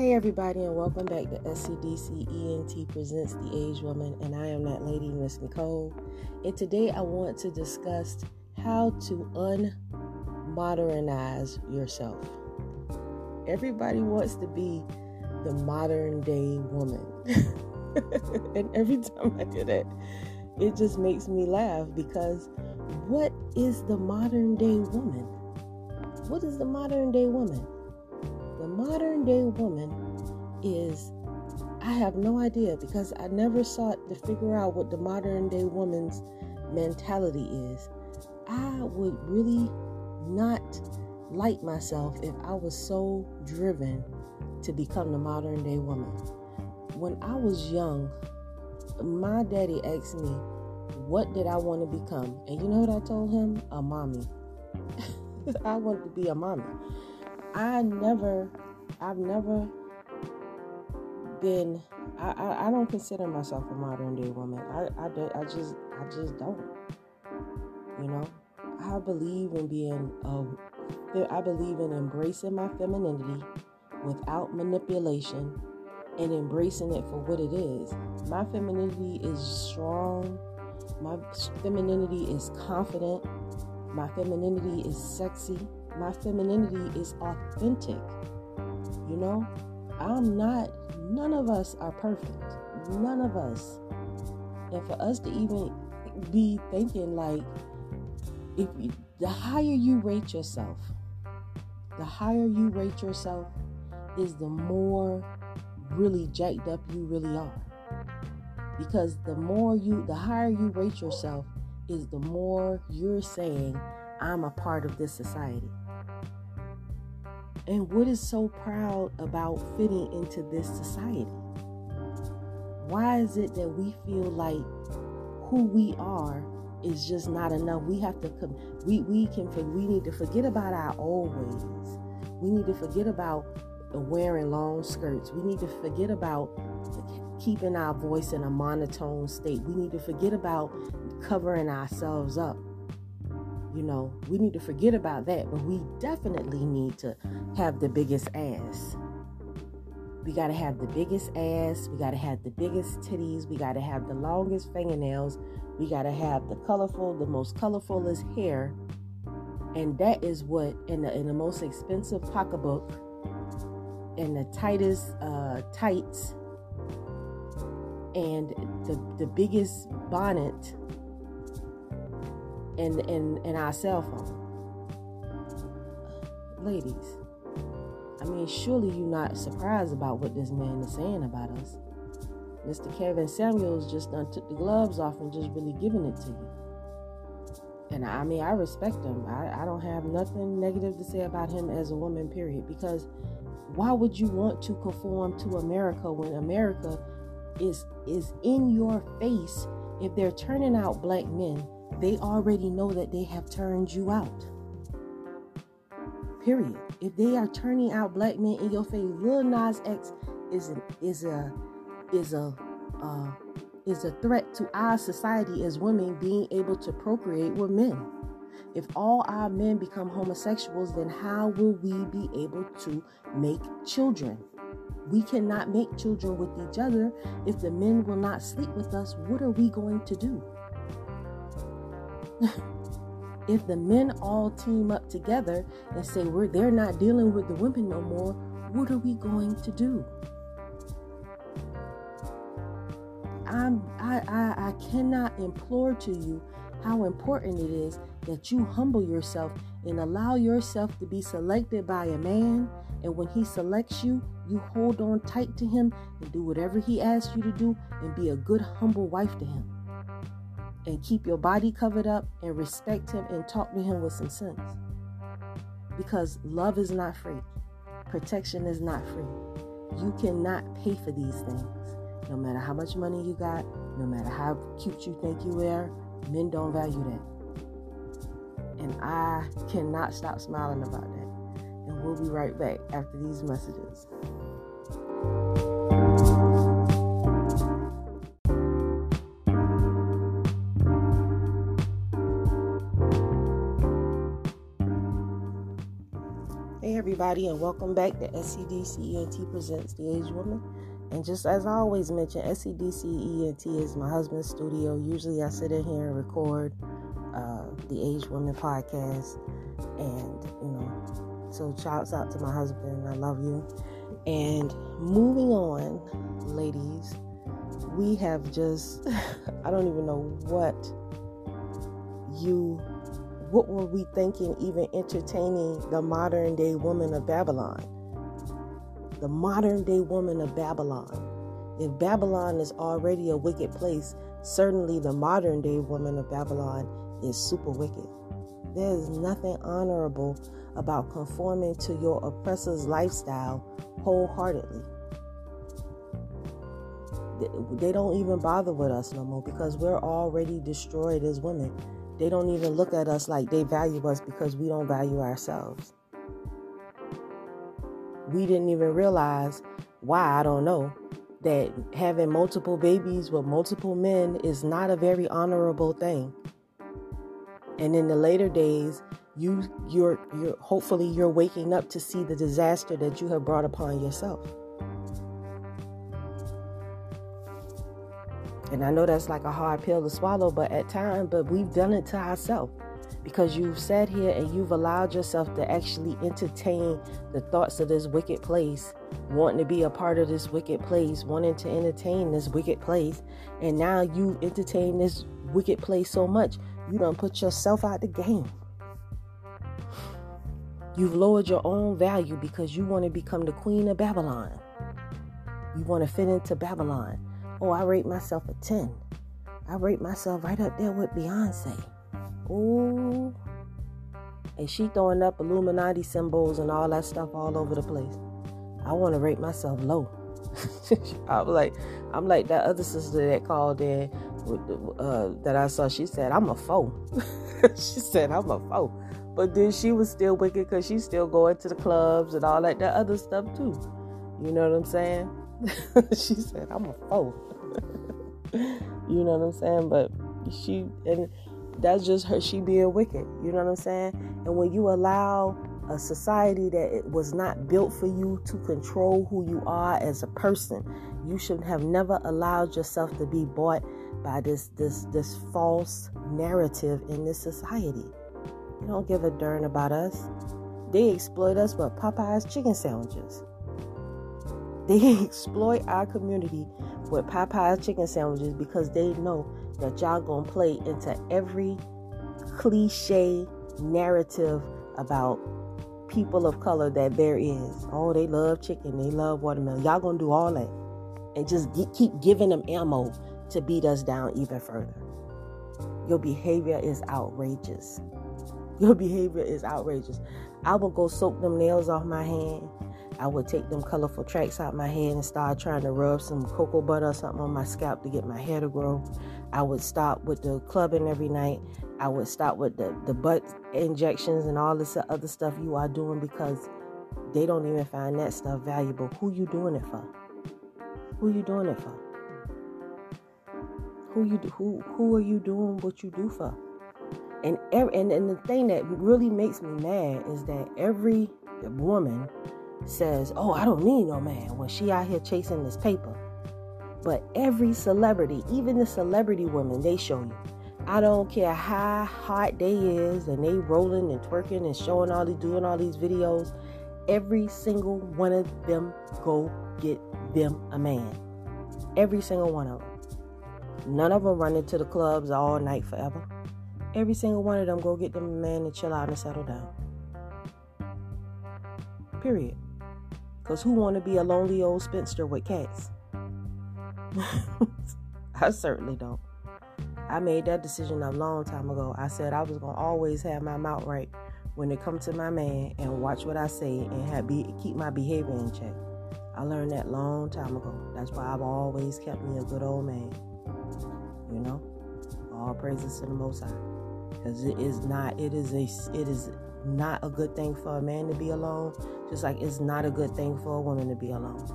Hey, everybody, and welcome back to SCDC ENT Presents The Average Woman, and I am that lady, Miss Nicole. And today I want to discuss how to unmodernize yourself. Everybody wants to be the modern day woman. and every time I do that, it just makes me laugh because what is the modern day woman? What is the modern day woman? The modern day woman is, I have no idea because I never sought to figure out what the modern day woman's mentality is. I would really not like myself if I was so driven to become the modern day woman. When I was young, my daddy asked me, What did I want to become? And you know what I told him? A mommy. I wanted to be a mommy. I never, I've never been, I, I, I don't consider myself a modern day woman. I, I, I just, I just don't. You know, I believe in being, um, a, I believe in embracing my femininity without manipulation and embracing it for what it is. My femininity is strong. My femininity is confident. My femininity is sexy my femininity is authentic. You know, I'm not, none of us are perfect. None of us. And for us to even be thinking like, if you, the higher you rate yourself, the higher you rate yourself is the more really jacked up you really are. Because the more you, the higher you rate yourself, is the more you're saying, I'm a part of this society. And what is so proud about fitting into this society? Why is it that we feel like who we are is just not enough? We have to come, we, we can, we need to forget about our old ways. We need to forget about wearing long skirts. We need to forget about keeping our voice in a monotone state. We need to forget about covering ourselves up. You know, we need to forget about that, but we definitely need to have the biggest ass. We got to have the biggest ass. We got to have the biggest titties. We got to have the longest fingernails. We got to have the colorful, the most colorfulest hair. And that is what, in the, in the most expensive pocketbook, and the tightest uh, tights, and the, the biggest bonnet in, in, in our cell phone. Ladies, I mean, surely you're not surprised about what this man is saying about us. Mr. Kevin Samuels just done took the gloves off and just really giving it to you. And I mean, I respect him. I, I don't have nothing negative to say about him as a woman, period. Because why would you want to conform to America when America is is in your face if they're turning out black men they already know that they have turned you out. Period. If they are turning out black men in your face, Lil Nas X is a is a is a uh, is a threat to our society as women being able to procreate with men. If all our men become homosexuals, then how will we be able to make children? We cannot make children with each other if the men will not sleep with us. What are we going to do? if the men all team up together and say we're they're not dealing with the women no more, what are we going to do? I'm, I, I, I cannot implore to you how important it is that you humble yourself and allow yourself to be selected by a man. And when he selects you, you hold on tight to him and do whatever he asks you to do and be a good, humble wife to him and keep your body covered up and respect him and talk to him with some sense. Because love is not free, protection is not free. You cannot pay for these things. No matter how much money you got, no matter how cute you think you are, men don't value that. And I cannot stop smiling about that. And we'll be right back after these messages. Everybody, and welcome back to SCDC ENT Presents The Average Woman. And just as I always mention, SCDC ENT is my husband's studio. Usually I sit in here and record uh, the Average Woman podcast. And, you know, so shouts out to my husband. I love you. And moving on, ladies, we have just, I don't even know what you what were we thinking even entertaining the modern day woman of Babylon? The modern day woman of Babylon. If Babylon is already a wicked place, certainly the modern day woman of Babylon is super wicked. There is nothing honorable about conforming to your oppressor's lifestyle wholeheartedly. They don't even bother with us no more because we're already destroyed as women. They don't even look at us like they value us because we don't value ourselves. We didn't even realize why, I don't know, that having multiple babies with multiple men is not a very honorable thing. And in the later days, you you're you're hopefully you're waking up to see the disaster that you have brought upon yourself. And I know that's like a hard pill to swallow, but at times, but we've done it to ourselves because you've sat here and you've allowed yourself to actually entertain the thoughts of this wicked place, wanting to be a part of this wicked place, wanting to entertain this wicked place, and now you entertain this wicked place so much, you don't put yourself out the game. You've lowered your own value because you want to become the queen of Babylon. You want to fit into Babylon. Oh, I rate myself a 10. I rate myself right up there with Beyonce. Ooh. And she throwing up Illuminati symbols and all that stuff all over the place. I want to rate myself low. I'm like, I'm like that other sister that called in uh, that I saw. She said, "I'm a foe." she said, "I'm a foe," but then she was still wicked because she's still going to the clubs and all that, that other stuff too. You know what I'm saying? she said, "I'm a foe." you know what I'm saying? But she and that's just her she being wicked. You know what I'm saying? And when you allow a society that it was not built for you to control who you are as a person, you should have never allowed yourself to be bought by this this this false narrative in this society. You don't give a darn about us. They exploit us with Popeye's chicken sandwiches. They exploit our community with Popeye's chicken sandwiches because they know that y'all gonna play into every cliche narrative about people of color that there is. Oh, they love chicken, they love watermelon. Y'all gonna do all that and just keep giving them ammo to beat us down even further. Your behavior is outrageous. Your behavior is outrageous. I will go soak them nails off my hand I would take them colorful tracks out my head and start trying to rub some cocoa butter or something on my scalp to get my hair to grow. I would stop with the clubbing every night. I would stop with the, the butt injections and all this other stuff you are doing because they don't even find that stuff valuable. Who you doing it for? Who you doing it for? Who you who who are you doing what you do for? And every, and and the thing that really makes me mad is that every woman says, Oh, I don't need no man when she out here chasing this paper. But every celebrity, even the celebrity women, they show you. I don't care how hot they is and they rolling and twerking and showing all these doing all these videos. Every single one of them go get them a man. Every single one of them. None of them run into the clubs all night forever. Every single one of them go get them a man and chill out and settle down. Period. Because who want to be a lonely old spinster with cats? I certainly don't. I made that decision a long time ago. I said I was going to always have my mouth right when it comes to my man and watch what I say and have be, keep my behavior in check. I learned that long time ago. That's why I've always kept me a good old man. You know, all praises to the Most High, because it is not. It is a. It is not a good thing for a man to be alone, just like it's not a good thing for a woman to be alone.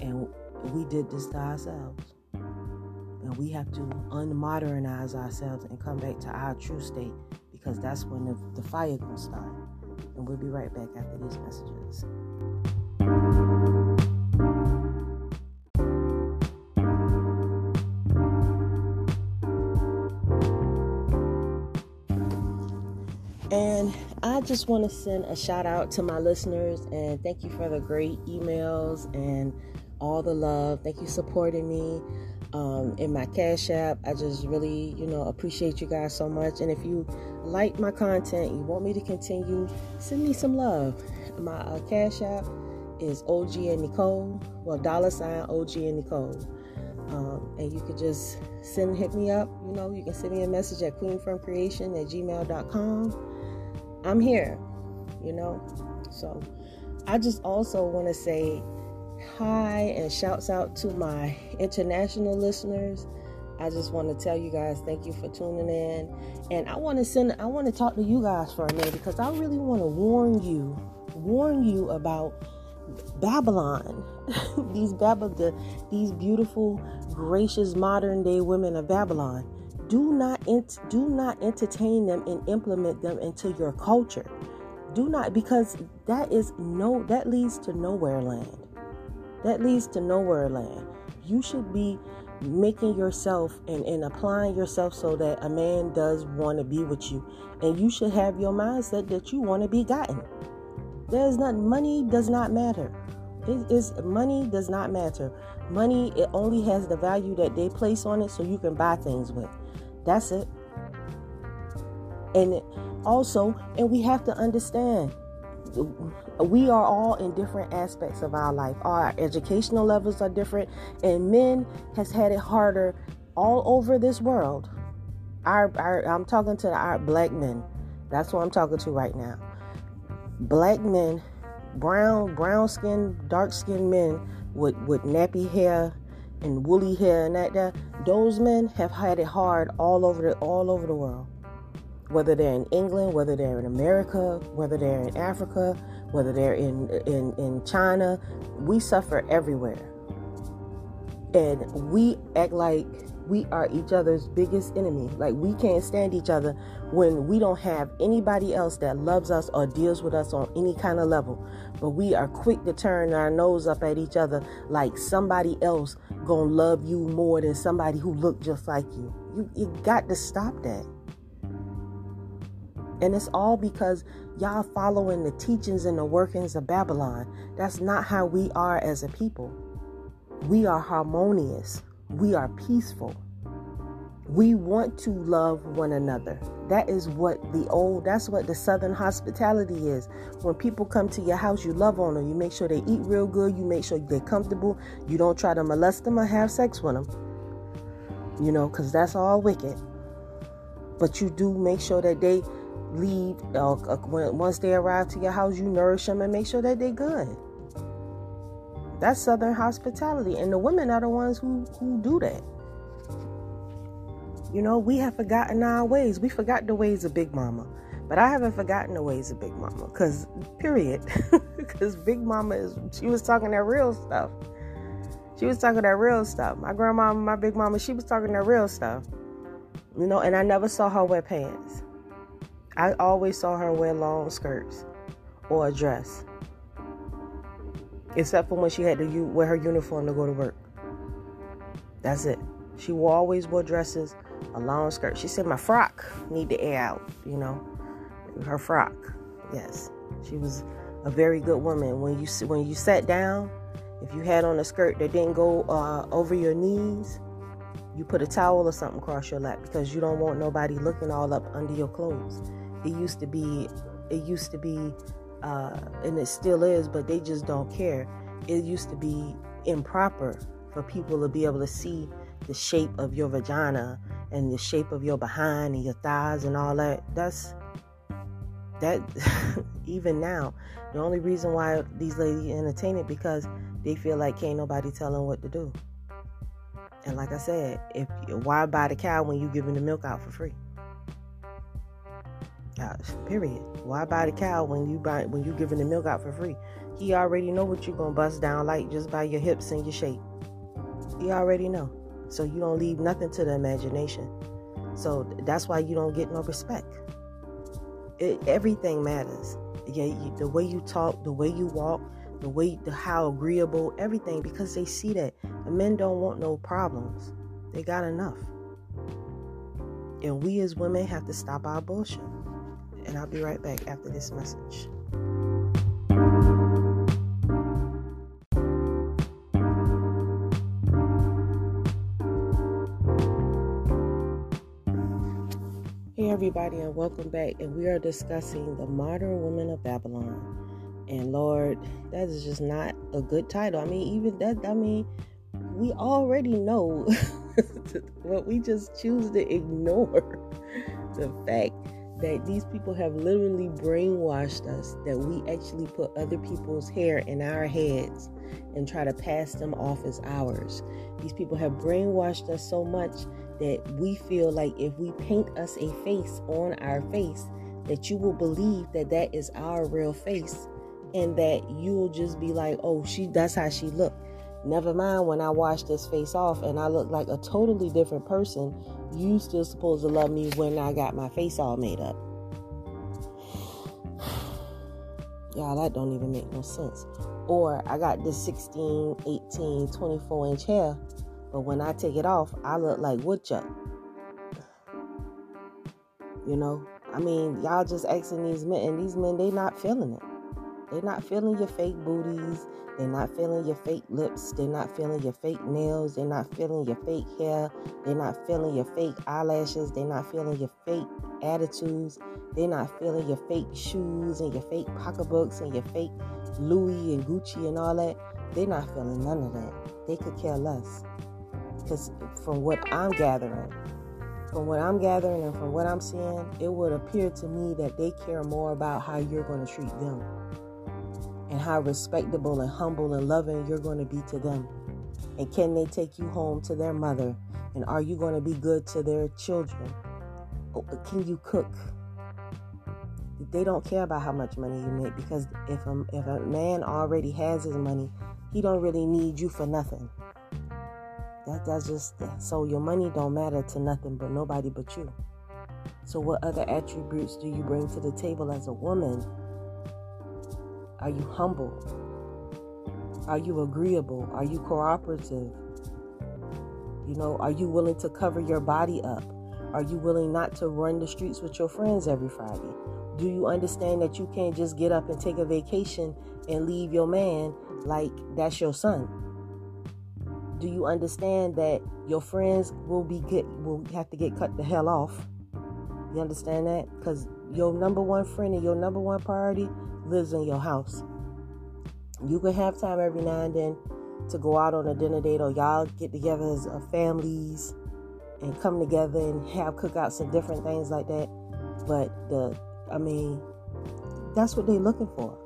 And we did this to ourselves. And we have to unmodernize ourselves and come back to our true state because that's when the, the fire gonna start. And we'll be right back after these messages. Just want to send a shout out to my listeners and thank you for the great emails and all the love. Thank you supporting me um, in my Cash App. I just really, you know, appreciate you guys so much. And if you like my content, you want me to continue, send me some love. My uh, Cash App is OG and Nicole. Well, dollar sign OG and Nicole. Um, and you could just send hit me up. You know, you can send me a message at queenfromcreation at gmail.com. I'm here, you know. So I just also want to say hi and shouts out to my international listeners. I just want to tell you guys thank you for tuning in. And I want to send I want to talk to you guys for a minute because I really want to warn you, warn you about Babylon. these Babylon these beautiful, gracious modern day women of Babylon. Do not ent- do not entertain them and implement them into your culture. Do not because that is no that leads to nowhere land. That leads to nowhere land. You should be making yourself and, and applying yourself so that a man does want to be with you. And you should have your mindset that you want to be gotten. There's not money does not matter. It is money does not matter. Money it only has the value that they place on it so you can buy things with. That's it. And also, and we have to understand we are all in different aspects of our life. Our educational levels are different, and men has had it harder all over this world. Our, our I'm talking to our black men. That's what I'm talking to right now. Black men, brown, brown skin, dark skinned men with with nappy hair and woolly hair and that, that those men have had it hard all over the all over the world whether they're in England, whether they're in America, whether they're in Africa, whether they're in, in, in China, we suffer everywhere. And we act like we are each other's biggest enemy. Like we can't stand each other when we don't have anybody else that loves us or deals with us on any kind of level. But we are quick to turn our nose up at each other like somebody else gonna love you more than somebody who look just like you. You you got to stop that. And it's all because y'all following the teachings and the workings of Babylon. That's not how we are as a people. We are harmonious, we are peaceful. We want to love one another. That is what the old, that's what the Southern hospitality is. When people come to your house, you love on them. You make sure they eat real good. You make sure they're comfortable. You don't try to molest them or have sex with them. You know, because that's all wicked. But you do make sure that they leave uh, uh, once they arrive to your house you nourish them and make sure that they're good that's southern hospitality. And the women are the ones who who do that. You know we have forgotten our ways. We forgot the ways of big mama. But i haven't forgotten the ways of big mama. Because period. Because big mama is she was talking that real stuff. She was talking that real stuff. My grandma my big mama she was talking that real stuff. You know and i never saw her wear pants. I always saw her wear long skirts or a dress, except for when she had to wear her uniform to go to work. That's it. She always wore dresses, a long skirt. She said my frock need to air out, you know, her frock. Yes, she was a very good woman. When you when you sat down, if you had on a skirt that didn't go uh, over your knees, you put a towel or something across your lap because you don't want nobody looking all up under your clothes. It used to be, it used to be, uh, and it still is, but they just don't care. It used to be improper for people to be able to see the shape of your vagina and the shape of your behind and your thighs and all that. That's that even now. The only reason why these ladies entertain it because they feel like can't nobody tell them what to do. And like I said, if why buy the cow when you giving the milk out for free? Period. Why buy the cow when you buy when you giving the milk out for free? He already know what you're gonna bust down like just by your hips and your shape. He already know. So you don't leave nothing to the imagination. So that's why you don't get no respect. It, everything matters. yeah, the way you talk, the way you walk, the way, the how agreeable, everything, because they see that. And men don't want no problems. They got enough. And we as women have to stop our bullshit. And I'll be right back after this message. Hey, everybody, and welcome back. And we are discussing the modern women of Babylon. And Lord, that is just not a good title. I mean, even that, I mean, we already know what we just choose to ignore the fact that these people have literally brainwashed us that we actually put other people's hair in our heads and try to pass them off as ours. These people have brainwashed us so much that we feel like if we paint us a face on our face, that you will believe that that is our real face and that you will just be like, "Oh, she that's how she looked." Never mind when I wash this face off and I look like a totally different person, you still supposed to love me when I got my face all made up. Y'all, that don't even make no sense. Or I got this 16, 18, 24 inch hair, but when I take it off, I look like woodchuck. You know, I mean, y'all just asking these men, and these men, they not feeling it. They're not feeling your fake booties. They're not feeling your fake lips. They're not feeling your fake nails. They're not feeling your fake hair. They're not feeling your fake eyelashes. They're not feeling your fake attitudes. They're not feeling your fake shoes and your fake pocketbooks and your fake Louis and Gucci and all that. They're not feeling none of that. They could care less. Because from what I'm gathering, from what I'm gathering and from what I'm seeing, it would appear to me that they care more about how you're going to treat them and how respectable and humble and loving you're going to be to them. And can they take you home to their mother? And are you going to be good to their children? Oh, can you cook? They don't care about how much money you make because if a, if a man already has his money, he don't really need you for nothing. That that's just so your money don't matter to nothing but nobody but you. So what other attributes do you bring to the table as a woman are you humble? Are you agreeable? Are you cooperative? You know, are you willing to cover your body up? Are you willing not to run the streets with your friends every Friday? Do you understand that you can't just get up and take a vacation and leave your man like that's your son? Do you understand that your friends will be get will have to get cut the hell off? You understand that? Because your number one friend and your number one priority lives in your house. You can have time every now and then to go out on a dinner date or y'all get together as families and come together and have cookouts and different things like that. But the, I mean, that's what they're looking for.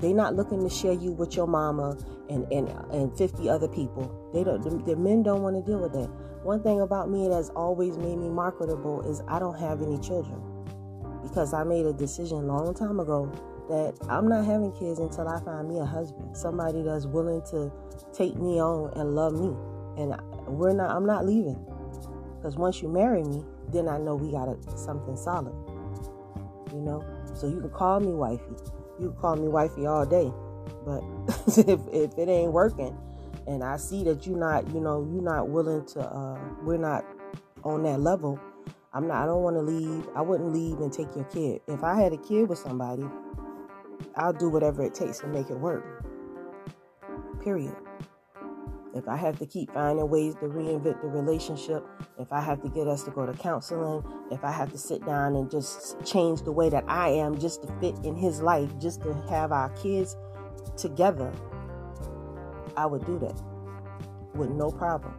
They're not looking to share you with your mama and, and, and 50 other people. They don't, the, the men don't want to deal with that. One thing about me that's always made me marketable is I don't have any children because I made a decision a long time ago that I'm not having kids until I find me a husband, somebody that's willing to take me on and love me. And we're not I'm not leaving. Cuz once you marry me, then I know we got a, something solid. You know? So you can call me wifey. You can call me wifey all day. But if if it ain't working and I see that you're not, you know, you're not willing to uh we're not on that level, I'm not I don't want to leave. I wouldn't leave and take your kid. If I had a kid with somebody, I'll do whatever it takes to make it work. Period. If I have to keep finding ways to reinvent the relationship, if I have to get us to go to counseling, if I have to sit down and just change the way that I am just to fit in his life, just to have our kids together, I would do that with no problem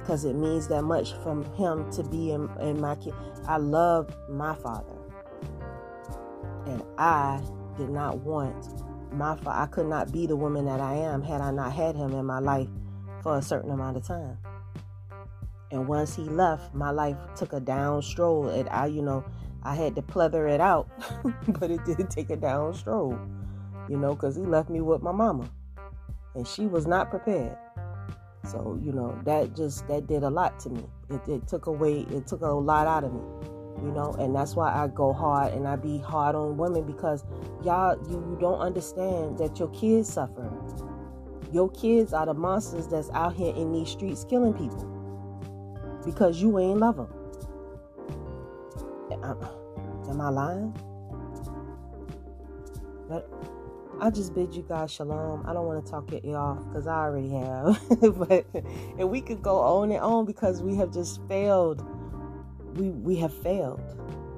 because it means that much from him to be in, in my kid. I love my father, and I did not want my father. I could not be the woman that I am had I not had him in my life for a certain amount of time. And once he left, my life took a down stroll. And I, you know, I had to pleather it out, but it did take a down stroll, you know, because he left me with my mama, and she was not prepared. So, you know, that just that did a lot to me. It, it took away, it took a lot out of me. You know, and that's why I go hard and I be hard on women because y'all you, you don't understand that your kids suffer. Your kids are the monsters that's out here in these streets killing people because you ain't love them. Am I lying? I just bid you guys shalom. I don't want to talk ear off because I already have. but and we could go on and on because we have just failed. We we have failed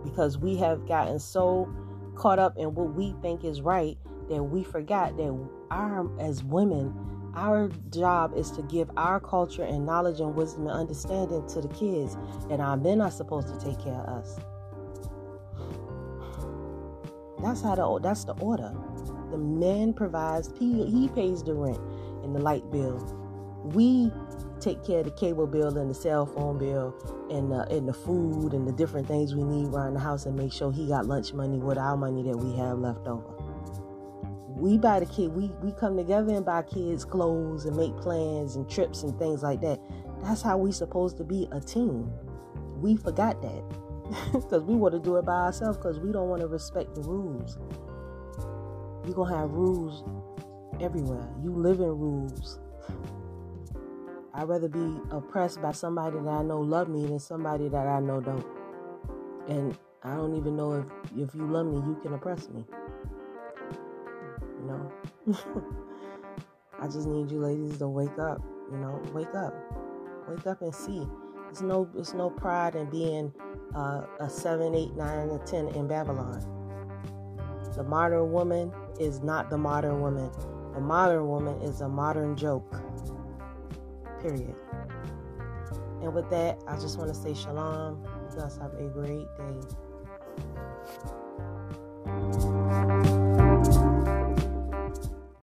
because we have gotten so caught up in what we think is right that we forgot that our as women our job is to give our culture and knowledge and wisdom and understanding to the kids and our men are supposed to take care of us that's how the that's the order. The man provides he, pays the rent and the light bill. We take care of the cable bill and the cell phone bill and the, and the food and the different things we need around the house and make sure he got lunch money with our money that we have left over. We buy the kid, we, we come together and buy kids clothes and make plans and trips and things like that. That's how we supposed to be a team. We forgot that because we want to do it by ourselves because we don't want to respect the rules. You're going to have rules everywhere. You live in rules. I'd rather be oppressed by somebody that I know love me than somebody that I know don't. And I don't even know if if you love me, you can oppress me. You know? I just need you ladies to wake up, you know, wake up. Wake up and see. It's no it's no pride in being uh, a 7, 8, 9, a 10 in Babylon. The modern woman is not the modern woman. The modern woman is a modern joke. Period. And with that, I just want to say shalom. You guys have a great day.